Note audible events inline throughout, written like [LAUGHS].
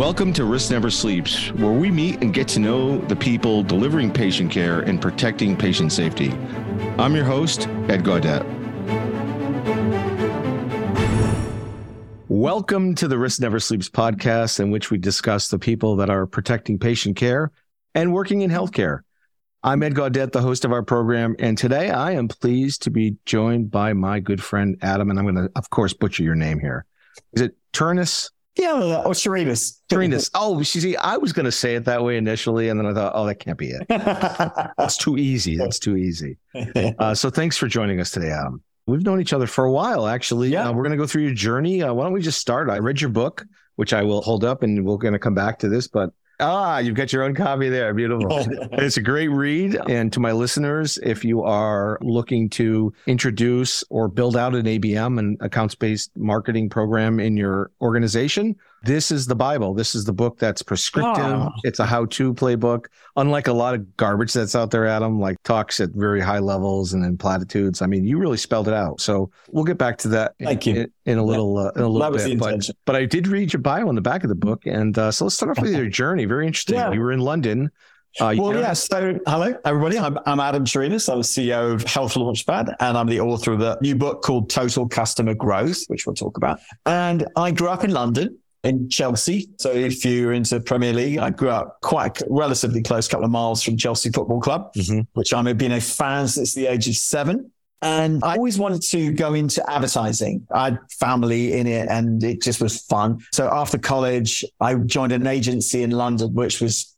Welcome to Risk Never Sleeps, where we meet and get to know the people delivering patient care and protecting patient safety. I'm your host, Ed Gaudet. Welcome to the Risk Never Sleeps podcast, in which we discuss the people that are protecting patient care and working in healthcare. I'm Ed Gaudet, the host of our program, and today I am pleased to be joined by my good friend Adam, and I'm going to, of course, butcher your name here. Is it Turnus? Yeah, or Turinas. Turinas. Oh, see, I was going to say it that way initially, and then I thought, oh, that can't be it. [LAUGHS] That's too easy. That's too easy. [LAUGHS] Uh, so thanks for joining us today, Adam. We've known each other for a while, actually. Yeah. Uh, we're going to go through your journey. Uh, why don't we just start? I read your book, which I will hold up, and we're going to come back to this, but Ah, you've got your own copy there. Beautiful. [LAUGHS] it's a great read. And to my listeners, if you are looking to introduce or build out an ABM and accounts based marketing program in your organization, this is the Bible. This is the book that's prescriptive. Oh. It's a how to playbook. Unlike a lot of garbage that's out there, Adam, like talks at very high levels and then platitudes. I mean, you really spelled it out. So we'll get back to that Thank in, you. in, a little, uh, in a little bit. But, but, I did read your bio in the back of the book. And uh, so let's start off with your [LAUGHS] journey. Very interesting. Yeah. You were in London. Uh, well, yeah. So, hello, everybody. I'm, I'm Adam Turinas. I'm the CEO of Health Launchpad, and I'm the author of a new book called Total Customer Growth, which we'll talk about. And I grew up in London in Chelsea. So if you're into Premier League, I grew up quite relatively close, couple of miles from Chelsea Football Club, mm-hmm. which I've been a fan since the age of seven. And I always wanted to go into advertising. I had family in it and it just was fun. So after college, I joined an agency in London, which was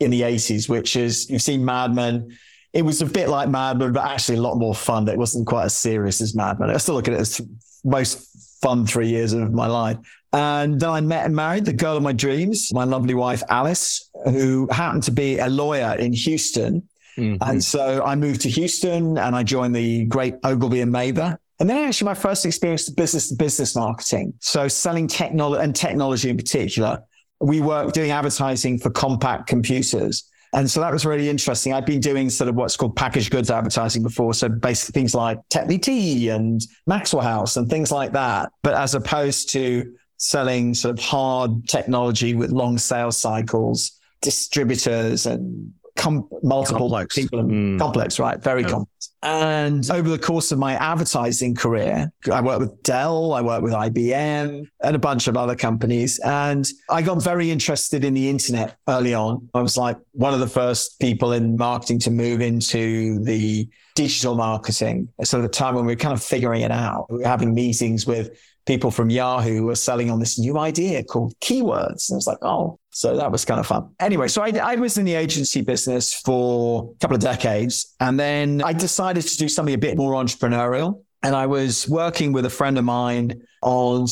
in the 80s, which is, you've seen Mad Men. It was a bit like Mad Men, but actually a lot more fun. It wasn't quite as serious as Mad Men. I still look at it as most fun three years of my life. And then I met and married the girl of my dreams, my lovely wife, Alice, who happened to be a lawyer in Houston. Mm-hmm. And so I moved to Houston and I joined the great Ogilvy and Mather. And then actually my first experience of business to business marketing. So selling technology and technology in particular. We were doing advertising for Compaq computers. And so that was really interesting. I'd been doing sort of what's called packaged goods advertising before. So basically things like Tetley Tea and Maxwell House and things like that. But as opposed to selling sort of hard technology with long sales cycles, distributors and com- multiple complex. people. Mm. Complex, right? Very yeah. complex. And over the course of my advertising career, I worked with Dell, I worked with IBM and a bunch of other companies. And I got very interested in the internet early on. I was like one of the first people in marketing to move into the digital marketing. So the time when we were kind of figuring it out. We were having meetings with people from Yahoo were selling on this new idea called keywords. And I was like, oh, so that was kind of fun. Anyway, so I, I, was in the agency business for a couple of decades. And then I decided to do something a bit more entrepreneurial. And I was working with a friend of mine on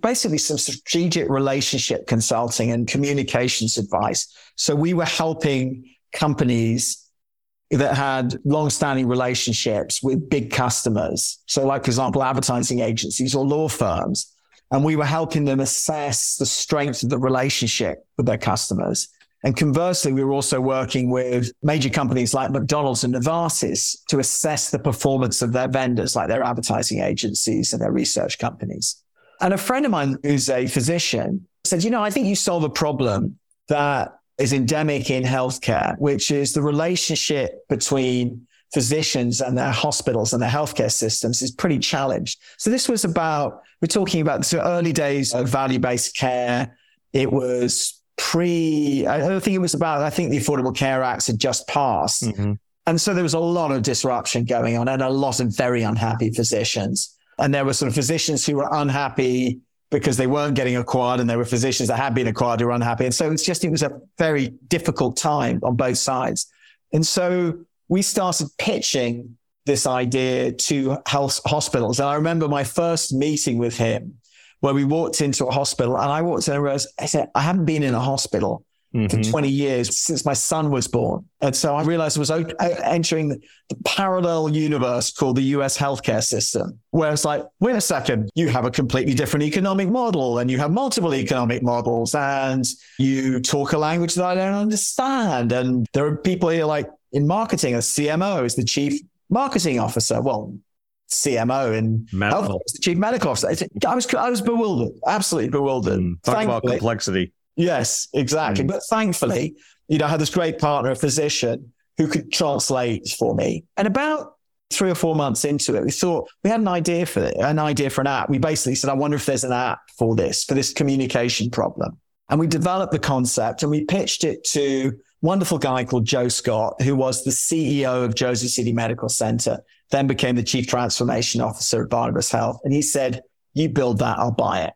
basically some strategic relationship consulting and communications advice. So we were helping companies that had long-standing relationships with big customers. So like, for example, advertising agencies or law firms. And we were helping them assess the strength of the relationship with their customers. And conversely, we were also working with major companies like McDonald's and Novartis to assess the performance of their vendors, like their advertising agencies and their research companies. And a friend of mine who's a physician said, you know, I think you solve a problem that is endemic in healthcare, which is the relationship between physicians and their hospitals and their healthcare systems is pretty challenged. So this was about, we're talking about the early days of value-based care. It was pre, I don't think it was about, I think the Affordable Care Acts had just passed. Mm-hmm. And so there was a lot of disruption going on and a lot of very unhappy physicians. And there were sort of physicians who were unhappy because they weren't getting acquired and there were physicians that had been acquired who were unhappy. And so it's just, it was a very difficult time on both sides. And so we started pitching this idea to health hospitals. And I remember my first meeting with him where we walked into a hospital and I walked in and I said, I haven't been in a hospital mm-hmm. for 20 years since my son was born. And so I realized I was entering the, parallel universe called the US healthcare system, where it's like, wait a second, you have a completely different economic model and you have multiple economic models and you talk a language that I don't understand. And there are people here like in marketing, a CMO is the chief marketing officer. Well, CMO in medical. health, the chief medical officer. I was I was bewildered, absolutely bewildered. Mm, talk about complexity Yes, exactly. Mm. But thankfully, you know, I had this great partner, a physician who could translate for me. And about three or four months into it, we thought we had an idea for it, an idea for an app. We basically said, I wonder if there's an app for this, for this communication problem. And we developed the concept and we pitched it to wonderful guy called Joe Scott, who was the CEO of Jersey City Medical Center, then became the chief transformation officer at Barnabas Health. And he said, you build that, I'll buy it.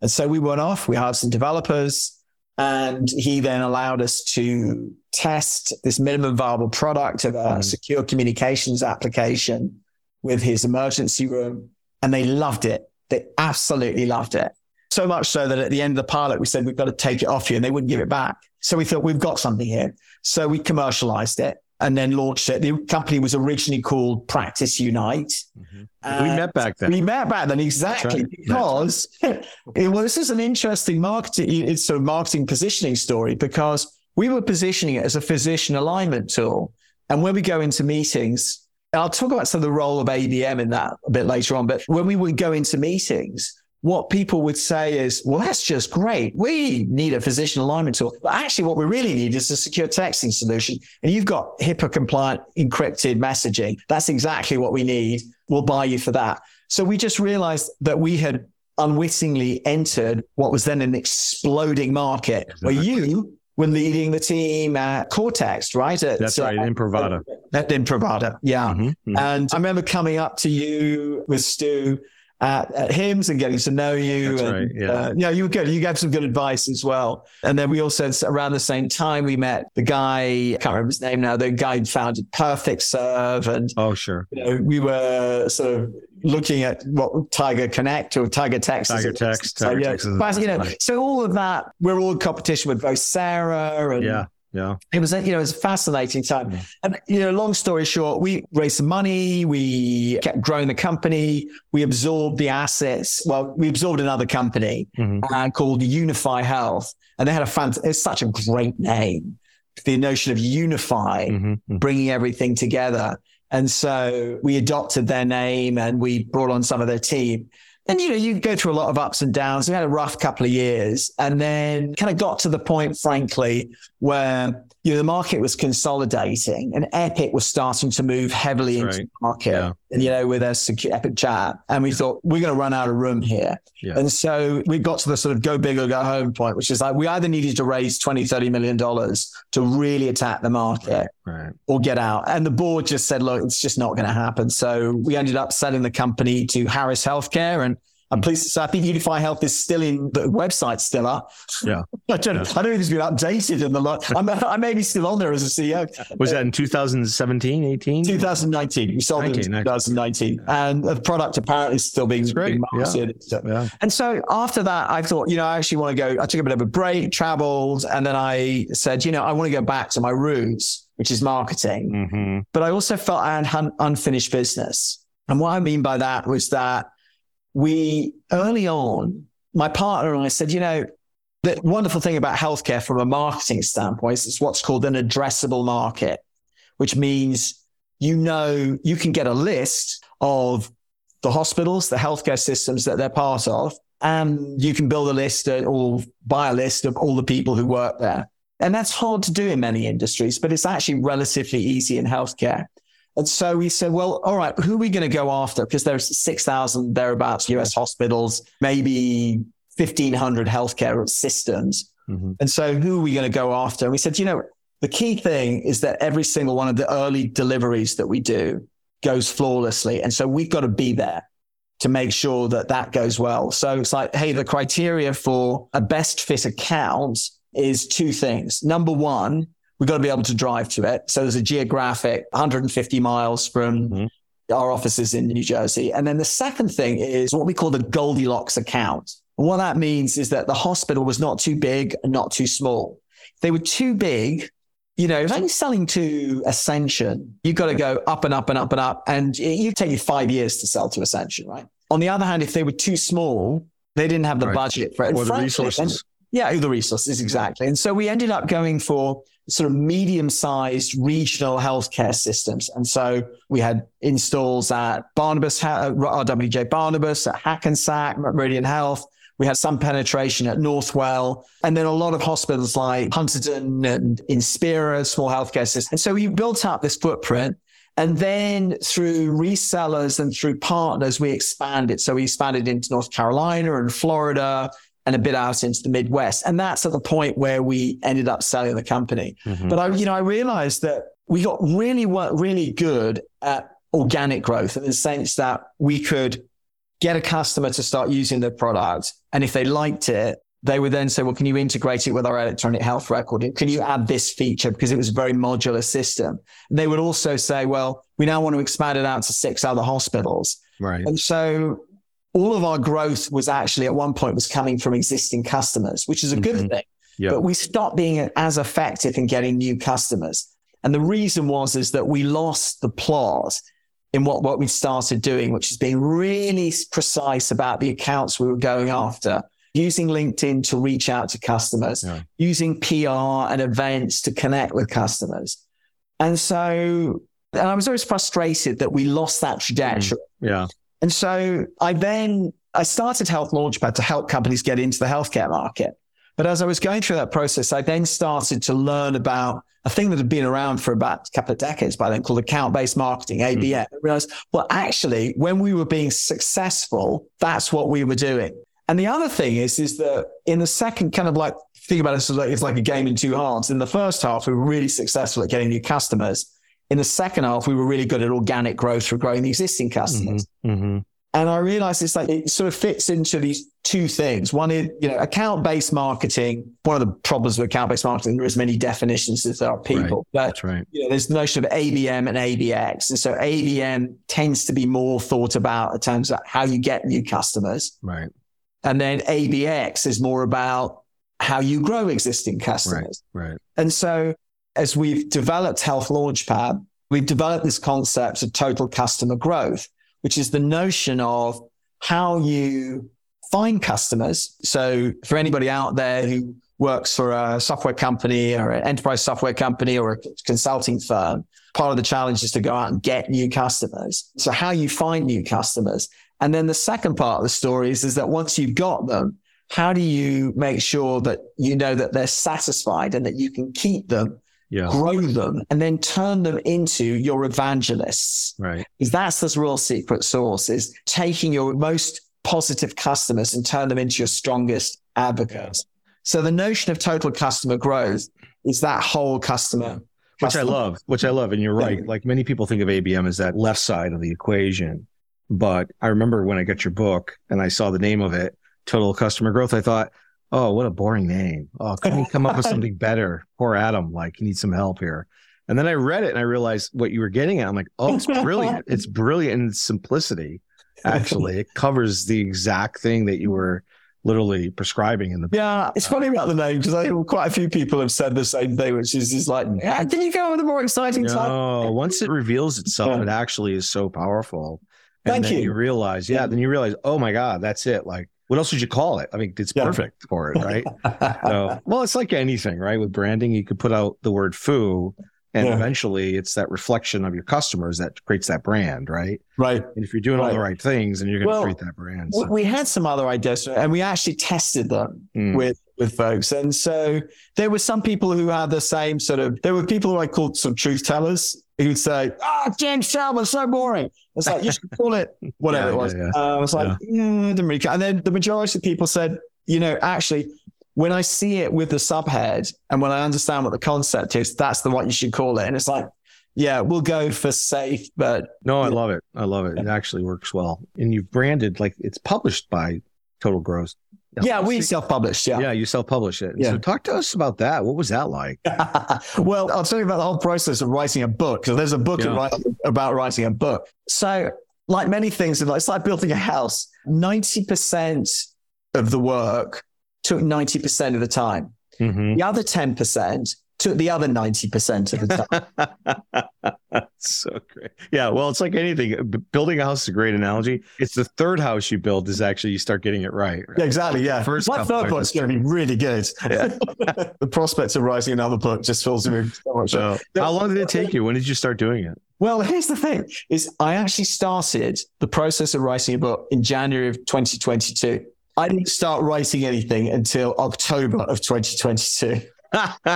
And so we went off, we hired some developers, and he then allowed us to test this minimum viable product of a mm. secure communications application with his emergency room. And they loved it. They absolutely loved it. So much so that at the end of the pilot, we said, we've got to take it off you. And they wouldn't give it back. So we thought, we've got something here. So we commercialized it and then launched it. The company was originally called Practice Unite. Mm-hmm. we met back then. We met back then, exactly. Right. Because, [LAUGHS] it, well, this is an interesting marketing, it's a marketing positioning story because we were positioning it as a physician alignment tool. And when we go into meetings, I'll talk about some of the role of ABM in that a bit later on, but when we would go into meetings, what people would say is, well, that's just great. We need a physician alignment tool. But actually, what we really need is a secure texting solution. And you've got HIPAA compliant encrypted messaging. That's exactly what we need. We'll buy you for that. So we just realized that we had unwittingly entered what was then an exploding market exactly. where you were leading the team at Cortext, right? At, That's right, in Imprivata. At, at Imprivata, yeah. Mm-hmm, mm-hmm. And I remember coming up to you with Stu at, at HIMSS and getting to know you. That's and, right. Yeah. Uh, you you were good. You gave some good advice as well. And then we also, around the same time, we met the guy, I can't remember his name now, the guy who founded Perfect Serve. And, oh, sure. You know, we were sort of looking at what Tiger Connect or Tiger Text. Tiger Text. Tiger so, yeah, Text but, you know, so all of that, we're all in competition with Vocera and yeah. Yeah. It was, you know, it was a fascinating time. And, you know, long story short, we raised some money. We kept growing the company. We absorbed the assets. Well, we absorbed another company mm-hmm. uh, called Unify Health. And they had a fant- it's such a great name. The notion of unify, mm-hmm. mm-hmm. bringing everything together. And so we adopted their name and we brought on some of their team. And you know, you go through a lot of ups and downs. We had a rough couple of years, and then kind of got to the point, frankly, where you know the market was consolidating, and Epic was starting to move heavily That's into right. the market. Yeah. And you know, with their secure Epic Chat, and we thought we're going to run out of room here. Yeah. And so we got to the sort of go big or go home point, which is like we either needed to raise 20, 30 million dollars to really attack the market, right. or get out. And the board just said, look, it's just not going to happen. So we ended up selling the company to Harris Healthcare and I'm pleased to say I think Unify Health is still in the website still up. Yeah. [LAUGHS] I don't, yeah. I don't think it's been updated in the lot. [LAUGHS] I'm, I may be still on there as a CEO. Was that in 2017, 18? 2019. We sold 19, it in 2019. And the product apparently is still being, being marketed. Yeah. Yeah. And so after that, I thought, you know, I actually want to go. I took a bit of a break, traveled, and then I said, you know, I want to go back to my roots, which is marketing. Mm-hmm. But I also felt I had unfinished business. And what I mean by that was that we early on, my partner and I said, you know, the wonderful thing about healthcare from a marketing standpoint is it's what's called an addressable market, which means you know you can get a list of the hospitals, the healthcare systems that they're part of, and you can build a list uh, or buy a list of all the people who work there. And that's hard to do in many industries, but it's actually relatively easy in healthcare. And so we said, well, all right, who are we going to go after? Because there's 6,000 thereabouts US hospitals, maybe 1,500 healthcare systems. Mm-hmm. And so who are we going to go after? And we said, you know, the key thing is that every single one of the early deliveries that we do goes flawlessly. And so we've got to be there to make sure that that goes well. So it's like, hey, the criteria for a best fit account is two things. Number one, we've got to be able to drive to it. So there's a geographic 150 miles from mm-hmm. our offices in New Jersey. And then the second thing is what we call the Goldilocks account. And what that means is that the hospital was not too big and not too small. If they were too big, you know, if you're selling to Ascension, you've got to go up and up and up and up. And it, would take you five years to sell to Ascension, right? On the other hand, if they were too small, they didn't have the right. budget for it. Or the resources. Yeah, the resources, exactly. And so we ended up going for sort of medium sized regional healthcare systems. And so we had installs at Barnabas, uh, RWJ Barnabas, at Hackensack, Meridian Health. We had some penetration at Northwell, and then a lot of hospitals like Hunterdon and Inspira, small healthcare systems. And so we built up this footprint. And then through resellers and through partners, we expanded. So we expanded into North Carolina and Florida and a bit out into the Midwest. And that's at the point where we ended up selling the company. Mm-hmm. But I, you know, I realized that we got really, really good at organic growth in the sense that we could get a customer to start using the product. And if they liked it, they would then say, well, can you integrate it with our electronic health record? Can you add this feature? Because it was a very modular system. And they would also say, well, we now want to expand it out to six other hospitals. Right. And so all of our growth was actually at one point was coming from existing customers, which is a good mm-hmm. thing. But we stopped being as effective in getting new customers. And the reason was is that we lost the plot in what, what we started doing, which is being really precise about the accounts we were going after using LinkedIn to reach out to customers, yeah. using PR and events to connect with customers. And so, and I was always frustrated that we lost that trajectory. Mm, yeah. And so I then, I started Health Launchpad to help companies get into the healthcare market. But as I was going through that process, I then started to learn about a thing that had been around for about a couple of decades by then called account based marketing, ABM. Mm. I realized, well, actually, when we were being successful, that's what we were doing. And the other thing is, is that in the second kind of like, think about it, it's like a game in two halves. In the first half, we were really successful at getting new customers. In the second half, we were really good at organic growth for growing the existing customers. Mm-hmm. Mm-hmm. And I realized it's like it sort of fits into these two things. One is, you know, account based marketing. One of the problems with account based marketing, there is many definitions as there are people. Right. But, That's right. You know, there's the notion of ABM and ABX. And so ABM tends to be more thought about in terms of how you get new customers. Right. And then ABX is more about how you grow existing customers. Right. right. And so as we've developed Health Launchpad, we've developed this concept of total customer growth, which is the notion of how you find customers. So for anybody out there who works for a software company or an enterprise software company or a consulting firm, part of the challenge is to go out and get new customers. So how you find new customers and then the second part of the story is, is that once you've got them, how do you make sure that you know that they're satisfied and that you can keep them, yeah. grow them, and then turn them into your evangelists? Right. Because that's the real secret sauce is taking your most positive customers and turn them into your strongest advocates. So the notion of total customer growth is that whole customer. Which customer. I love, which I love. And you're right. Like many people think of ABM as that left side of the equation. But I remember when I got your book and I saw the name of it, Total Customer Growth, I thought, oh, what a boring name. Oh, [LAUGHS] can you come up with something better? Poor Adam, like, you need some help here. And then I read it and I realized what you were getting at. I'm like, oh, it's brilliant. [LAUGHS] it's brilliant in simplicity. Actually, it covers the exact thing that you were literally prescribing in the yeah it's funny about the name because I quite a few people have said the same thing which is just like yeah, did you go with a more exciting no, title once it reveals itself yeah. it actually is so powerful and Thank then you. you realize, yeah, then you realize, oh my God, that's it. Like, what else would you call it? I mean, it's yeah. perfect for it, right? [LAUGHS] so, well, it's like anything, right? With branding, you could put out the word foo, and yeah. eventually it's that reflection of your customers that creates that brand, right? Right. And if you're doing right. all the right things, and you're going to well, create that brand. So. We had some other ideas, and we actually tested them mm. with with folks. And so there were some people who had the same sort of, there were people who I called some truth tellers who'd say, "Ah, oh, James Shalman, so boring." It's like you should call it [LAUGHS] whatever yeah, it was. Yeah, yeah. Uh, I was like, yeah. I didn't really care. And then the majority of people said, you know, actually, when I see it with the subhead and when I understand what the concept is, that's the what you should call it. And it's like, yeah, we'll go for safe, but no, I love it. I love it. It actually works well. And you've branded like it's published by Total Growth. Yeah, we self-published. Yeah, yeah, you self-publish it. Yeah. So talk to us about that. What was that like? [LAUGHS] well, I'll tell you about the whole process of writing a book. So there's a book yeah. about writing a book. So, like many things, it's like building a house. Ninety percent of the work took ninety percent of the time. Mm-hmm. The other ten percent took the other 90% of the time. [LAUGHS] so great. Yeah. Well, it's like anything. Building a house is a great analogy. It's the third house you build is actually you start getting it right. right? Yeah, exactly. Yeah. First My third book's going to be really good. Yeah. [LAUGHS] the prospect of writing another book just fills me with so much. So, how long did it take you? When did you start doing it? Well, here's the thing is I actually started the process of writing a book in January of 2022. I didn't start writing anything until October of 2022.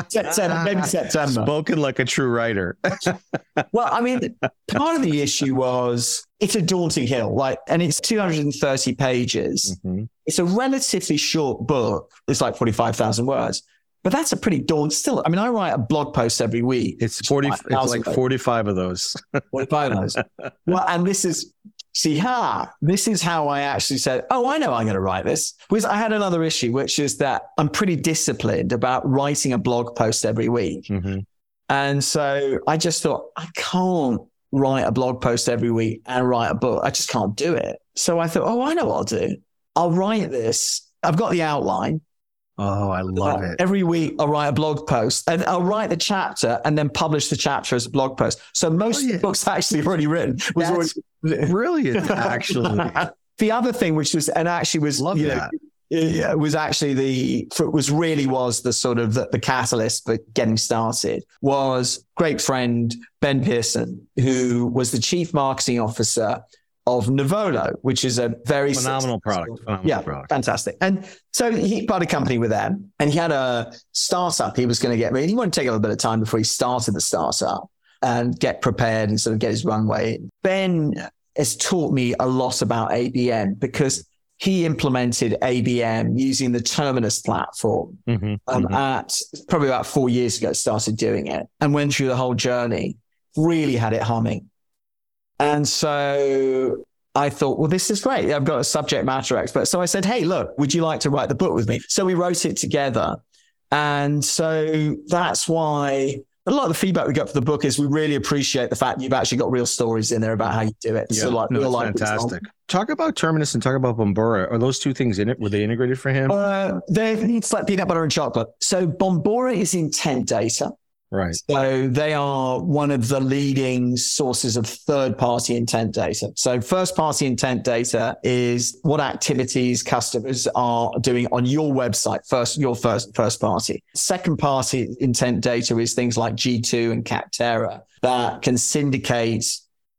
September, maybe September. Spoken like a true writer. [LAUGHS] well, I mean, part of the issue was it's a daunting hill, like, and it's 230 pages. Mm-hmm. It's a relatively short book. It's like 45,000 words. But that's a pretty daunting still. I mean, I write a blog post every week. It's 40, it's like 45 of those. 45 of those. [LAUGHS] well, and this is see, ha, this is how I actually said, oh, I know I'm going to write this. Because I had another issue, which is that I'm pretty disciplined about writing a blog post every week. Mm-hmm. And so I just thought, I can't write a blog post every week and write a book. I just can't do it. So I thought, oh, I know what I'll do. I'll write this. I've got the outline. Oh, I love it. Every week I'll write a blog post and I'll write the chapter and then publish the chapter as a blog post. So oh, most oh, yeah. of the books actually already written. Was already... [LAUGHS] brilliant, actually. the other thing, which was, and actually was, love you that. Know, it was actually the was really was the sort of the, the, catalyst for getting started was great friend Ben Pearson, who was the chief marketing officer of Nuvolo, which is a very phenomenal product. Phenomenal yeah, product. fantastic. And so he bought a company with them, and he had a startup. He was going to get. Me. He wanted to take a little bit of time before he started the startup and get prepared and sort of get his runway. Ben has taught me a lot about ABM because he implemented ABM using the Terminus platform mm-hmm, um, mm-hmm. at probably about four years ago. Started doing it and went through the whole journey. Really had it humming. And so I thought, well, this is great. I've got a subject matter expert. So I said, hey, look, would you like to write the book with me? So we wrote it together. And so that's why a lot of the feedback we got for the book is we really appreciate the fact you've actually got real stories in there about how you do it. Yeah, so like no, real fantastic. Talk about Terminus and talk about Bombora. Are those two things in it? Were they integrated for him? Uh, they it's like peanut butter and chocolate. So Bombora is intent data. Right. So they are one of the leading sources of third party intent data. So first party intent data is what activities customers are doing on your website, first, your first, first party. Second party intent data is things like G2 and Capterra that can syndicate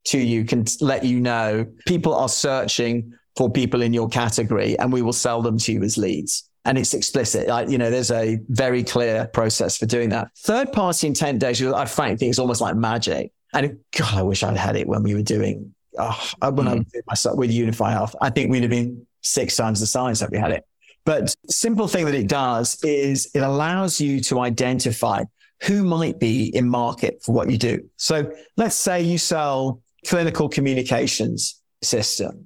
to you, can let you know people are searching for people in your category and we will sell them to you as leads and it's explicit. Like, you know, there's a very clear process for doing that. Third party intent data, I frankly think it's almost like magic. And God, I wish I'd had it when we were doing, oh, when mm. I did myself with Unify Health. I think we'd have been six times the size that we had it. But simple thing that it does is it allows you to identify who might be in market for what you do. So let's say you sell clinical communications system.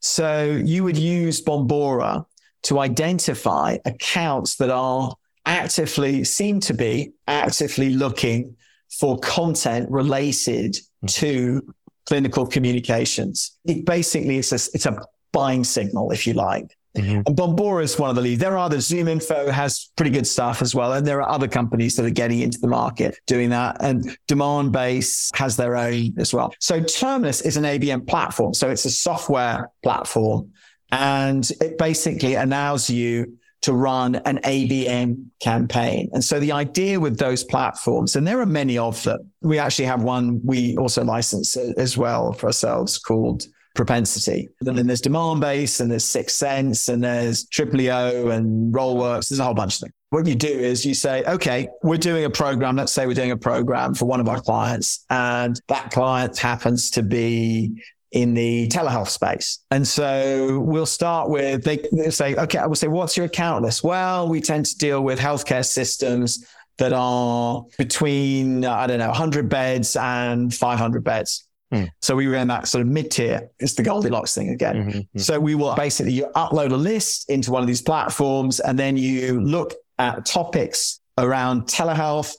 So you would use Bombora to identify accounts that are actively, seem to be actively looking for content related mm-hmm. to clinical communications. It basically is a, it's a buying signal, if you like. Mm-hmm. And Bombora is one of the leads. There are others. ZoomInfo has pretty good stuff as well. And there are other companies that are getting into the market doing that. And Demand Base has their own as well. So Terminus is an ABM platform. So it's a software platform and it basically allows you to run an ABM campaign. And so the idea with those platforms, and there are many of them, we actually have one we also license as well for ourselves called Propensity. And then there's Demandbase and there's 6sense and there's Triblio and Rollworks. There's a whole bunch of them. What you do is you say, okay, we're doing a program. Let's say we're doing a program for one of our clients and that client happens to be in the telehealth space. And so we'll start with, they, they say, okay, I will say, what's your account list? Well, we tend to deal with healthcare systems that are between, I don't know, 100 beds and 500 beds. Hmm. So we were in that sort of mid tier. It's the Goldilocks thing again. Mm-hmm, mm-hmm. So we will basically you upload a list into one of these platforms and then you look at topics around telehealth.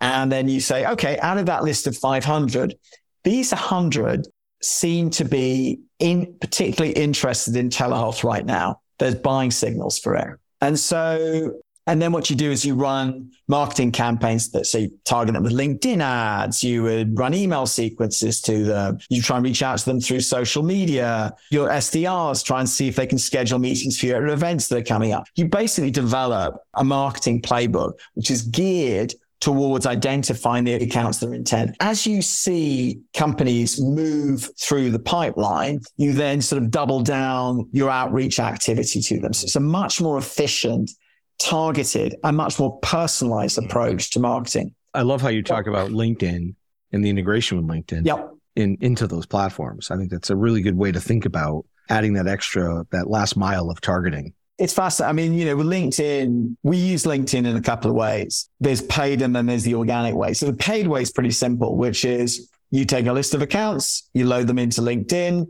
And then you say, okay, out of that list of 500, these 100 seem to be in particularly interested in telehealth right now. There's buying signals for it. And so, and then what you do is you run marketing campaigns that say target them with LinkedIn ads. You would run email sequences to them. You try and reach out to them through social media. Your SDRs try and see if they can schedule meetings for your events that are coming up. You basically develop a marketing playbook, which is geared towards identifying the accounts that are intent. As you see companies move through the pipeline, you then sort of double down your outreach activity to them. So it's a much more efficient, targeted, and much more personalized mm. approach to marketing. I love how you talk about LinkedIn and the integration with LinkedIn yep. in, into those platforms. I think that's a really good way to think about adding that extra, that last mile of targeting. It's fascinating. I mean, you know, with LinkedIn, we use LinkedIn in a couple of ways. There's paid and then there's the organic way. So the paid way is pretty simple, which is you take a list of accounts, you load them into LinkedIn,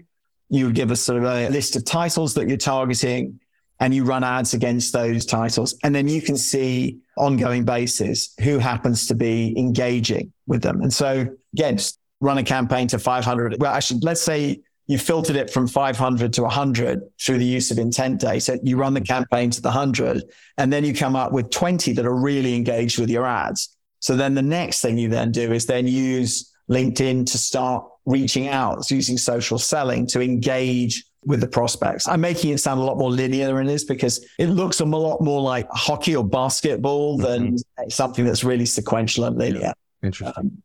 you give us sort of a list of titles that you're targeting, and you run ads against those titles. And then you can see ongoing basis who happens to be engaging with them. And so again, just run a campaign to 500. Well, actually, let's say you filtered it from 500 to 100 through the use of intent data. You run the campaign to the 100, and then you come up with 20 that are really engaged with your ads. So then the next thing you then do is then use LinkedIn to start reaching out, using social selling to engage with the prospects. I'm making it sound a lot more linear than it is because it looks a lot more like hockey or basketball than mm-hmm. something that's really sequential and linear. Interesting. Um,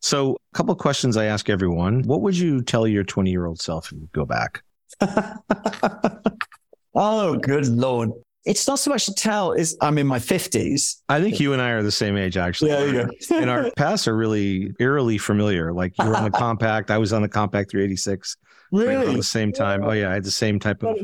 so, a couple of questions I ask everyone. What would you tell your 20 year old self if you go back? [LAUGHS] oh, good Lord. It's not so much to tell is I'm in my 50s. I think you and I are the same age, actually. Yeah, yeah. and our [LAUGHS] paths are really eerily familiar. Like you were on the [LAUGHS] Compaq, I was on the Compaq 386. Really? At the same time. Oh, yeah. I had the same type of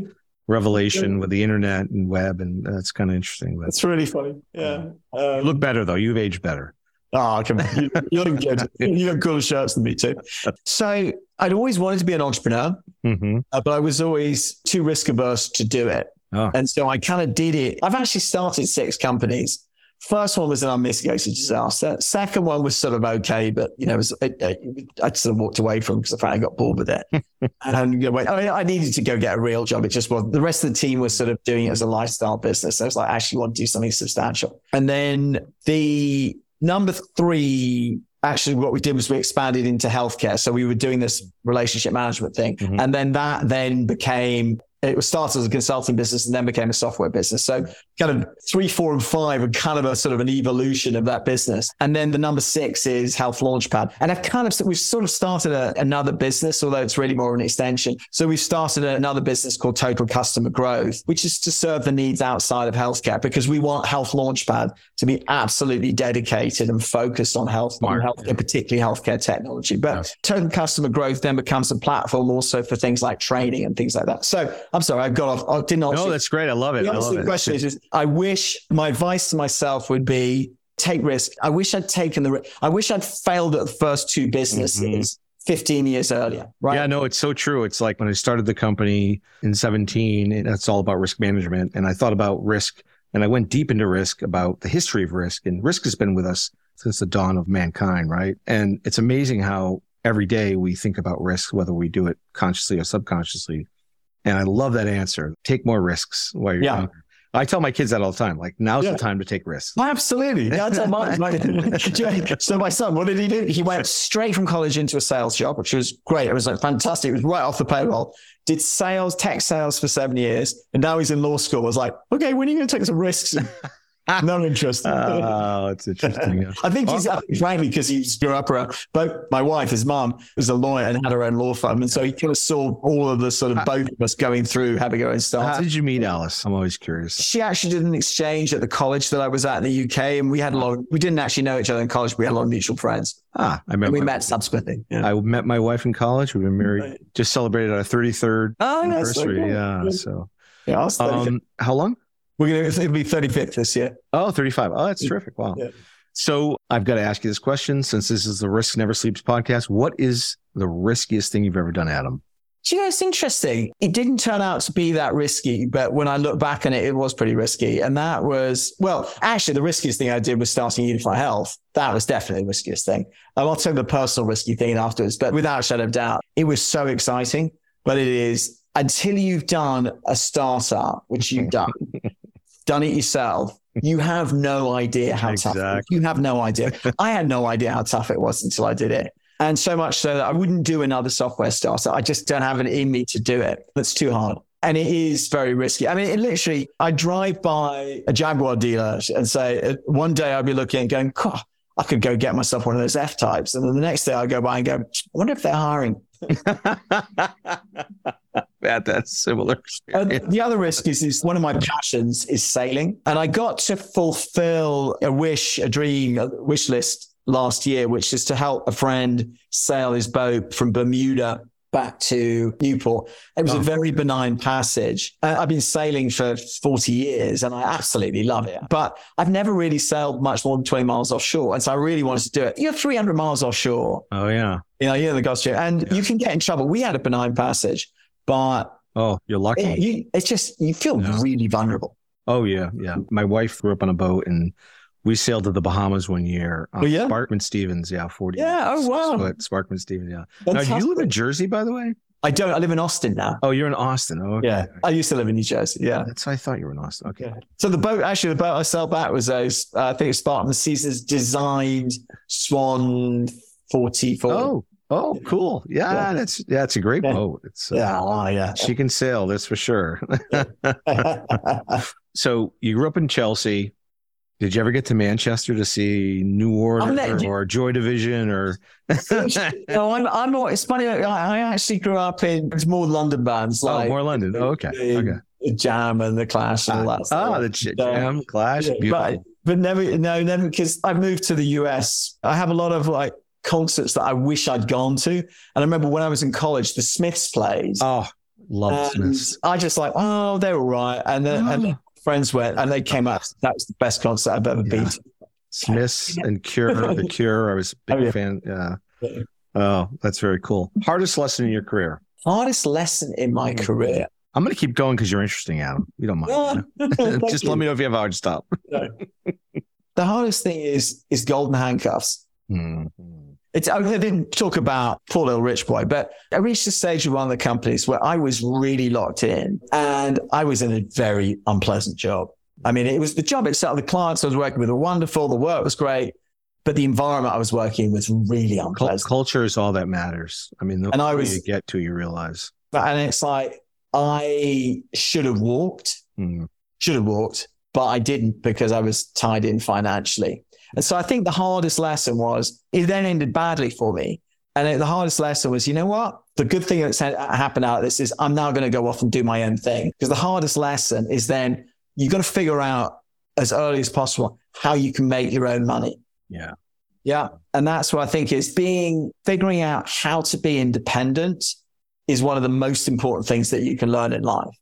revelation with the internet and web. And that's kind of interesting. But, that's really funny. Yeah. Um, you look better, though. You've aged better. Oh, come on. You, look good. You have cooler shirts than me too. So I'd always wanted to be an entrepreneur, mm-hmm. uh, but I was always too risk averse to do it. Oh. And so I kind of did it. I've actually started six companies. First one was an unmitigated disaster. Second one was sort of okay, but you know, was, it, it, I sort of walked away from because I found I got bored with it. [LAUGHS] and you know, I, mean, I needed to go get a real job. It just was the rest of the team was sort of doing it as a lifestyle business. So I was like, I actually want to do something substantial. And then the Number three, actually, what we did was we expanded into healthcare. So we were doing this relationship management thing. Mm-hmm. And then that then became it was started as a consulting business and then became a software business. So kind of three, four, and five are kind of a sort of an evolution of that business. And then the number six is Health Launchpad. And I've kind of, we've sort of started a, another business, although it's really more an extension. So we've started another business called Total Customer Growth, which is to serve the needs outside of healthcare because we want Health Launchpad to be absolutely dedicated and focused on health, on healthcare, particularly healthcare technology. But yes. Total Customer Growth then becomes a platform also for things like training and things like that. So I'm sorry, I got off. I didn't No, that's great. I love it. The, I love the question is, is, I wish my advice to myself would be take risk. I wish I'd taken the risk. I wish I'd failed at the first two businesses. Mm-hmm. 15 years earlier, right? Yeah, no, it's so true. It's like when I started the company in 17, it's all about risk management. And I thought about risk and I went deep into risk about the history of risk. And risk has been with us since the dawn of mankind, right? And it's amazing how every day we think about risk, whether we do it consciously or subconsciously. And I love that answer. Take more risks while you're yeah. I tell my kids that all the time. Like now's yeah. the time to take risks. Oh, absolutely. [LAUGHS] That's my, [LAUGHS] so my son, what did he do? He went straight from college into a sales job, which was great. It was like fantastic. It was right off the payroll. Did sales, tech sales for seven years, and now he's in law school. I was like, okay, when are you going to take some risks? [LAUGHS] [LAUGHS] no interest. [LAUGHS] Oh, it's interesting. [LAUGHS] I think he's frankly because he grew up around. But my wife, his mom, was a lawyer and had her own law firm, and so he kind of saw all of the sort of both of us going through having our own start. How did you meet Alice? I'm always curious. She actually did an exchange at the college that I was at in the UK, and we had a lot. Of, we didn't actually know each other in college. but We had a lot of mutual friends. Ah, I remember. we met subsequently. Yeah. I met my wife in college. We've been married. Right. Just celebrated our 33rd oh, anniversary. So cool. Yeah. So. Yeah. Um, how long? We're going to, it'll be 35th this year. Oh, 35. Oh, that's terrific. Wow. Yeah. So I've got to ask you this question since this is the Risk Never Sleeps podcast. What is the riskiest thing you've ever done, Adam? Do you know, it's interesting. It didn't turn out to be that risky, but when I look back on it, it was pretty risky. And that was, well, actually, the riskiest thing I did was starting Unify Health. That was definitely the riskiest thing. I'll tell you the personal risky thing afterwards, but without a shadow of doubt, it was so exciting. But it is until you've done a startup, which you've mm-hmm. done, done it yourself, you have no idea how exactly. tough. You have no idea. I had no idea how tough it was until I did it. And so much so that I wouldn't do another software startup. I just don't have it in me to do it. That's too hard. and it is very risky. I mean, it literally, I drive by a Jaguar dealer and say, one day I'll be looking and going, I could go get myself one of those F types. And then the next day I go by and go, I wonder if they're hiring. [LAUGHS] Bad, that's similar. Uh, the other risk is, is one of my passions is sailing. And I got to fulfill a wish, a dream, a wish list last year, which is to help a friend sail his boat from Bermuda back to Newport. It was oh. a very benign passage. Uh, I've been sailing for 40 years and I absolutely love it. But I've never really sailed much more than 20 miles offshore. And so I really wanted to do it. You're 300 miles offshore. Oh, yeah. You know, you're in the Gulf Stream. And yeah. you can get in trouble. We had a benign passage, but. Oh, you're lucky. It, you, it's just, you feel yeah. really vulnerable. Oh, yeah. Yeah. My wife grew up on a boat and we sailed to the Bahamas one year. Um, oh, yeah. Sparkman Stephens, yeah, 40. Yeah. Oh, wow. Sparkman Stephens, yeah. Fantastic. Now, do you live in Jersey, by the way? I don't. I live in Austin now. Oh, you're in Austin. Oh, okay. Yeah. I used to live in New Jersey. Yeah. That's why I thought you were in Austin. Okay. Yeah. So the boat, actually, the boat I sailed back was a, uh, I think Spartan Caesars designed Swan 44. Oh, Oh, cool. Yeah, yeah. that's yeah, it's a great yeah. boat. It's uh, yeah, oh, yeah. She can sail, that's for sure. [LAUGHS] [LAUGHS] so you grew up in Chelsea. Did you ever get to Manchester to see New Order or, or, Joy Division or? no, I'm. I'm. It's funny. I, actually grew up in it's more London bands. Like, oh, more London. Oh, okay. okay. The Jam and the Clash and all that. Ah, the Jam, Clash. Yeah, but, but never, no, never because I moved to the US. I have a lot of like concerts that I wish I'd gone to. And I remember when I was in college, the Smiths played. Oh, love Smiths. I just like, oh, they're all right. And then, oh. and friends went and they came out. That was the best concert I've ever yeah. been to. Smiths and Cure, The [LAUGHS] Cure. I was a big oh, yeah. fan. Yeah. Oh, that's very cool. Hardest lesson in your career? Hardest lesson in my career. I'm going to keep going because you're interesting, Adam. You don't mind. [LAUGHS] [LAUGHS] Just you. let me know if you have a hard stop. No. the hardest thing is is golden handcuffs. Mm-hmm. It's, I didn't talk about poor little rich boy, but I reached a stage with one of the companies where I was really locked in and I was in a very unpleasant job. I mean, it was the job itself. The clients I was working with were wonderful. The work was great, but the environment I was working in was really unpleasant. Culture is all that matters. I mean, the and I was, you get to, you realize. And it's like, I should have walked, mm. should have walked, but I didn't because I was tied in financially. And so I think the hardest lesson was it then ended badly for me. And the hardest lesson was, you know what? The good thing that's happened out of this is I'm now going to go off and do my own thing. Because the hardest lesson is then you've got to figure out as early as possible how you can make your own money. Yeah. Yeah. And that's what I think is being, figuring out how to be independent is one of the most important things that you can learn in life.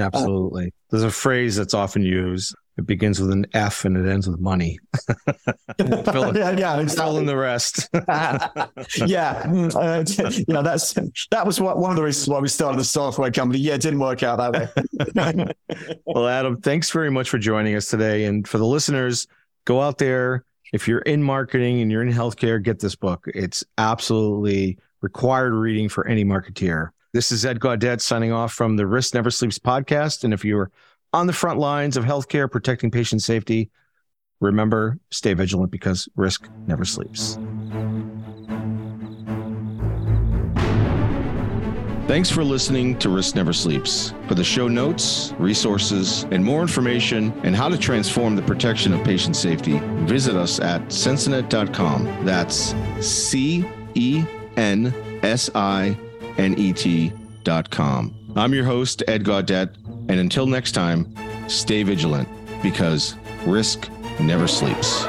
Absolutely. Uh, There's a phrase that's often used it begins with an F and it ends with money. [LAUGHS] fill, yeah, yeah, exactly. fill in the rest. [LAUGHS] yeah, uh, [LAUGHS] yeah. That's that was what, one of the reasons why we started the software company. Yeah, it didn't work out that way. well, Adam, thanks very much for joining us today. And for the listeners, go out there. If you're in marketing and you're in healthcare, get this book. It's absolutely required reading for any marketeer. This is Ed Gaudet signing off from the Risk Never Sleeps podcast. And if you're on the front lines of healthcare, protecting patient safety. Remember, stay vigilant because risk never sleeps. Thanks for listening to Risk Never Sleeps. For the show notes, resources, and more information and how to transform the protection of patient safety, visit us at censinet.com. That's C E N S I T.com. I'm your host, Ed Gaudet. And until next time, stay vigilant because risk never sleeps.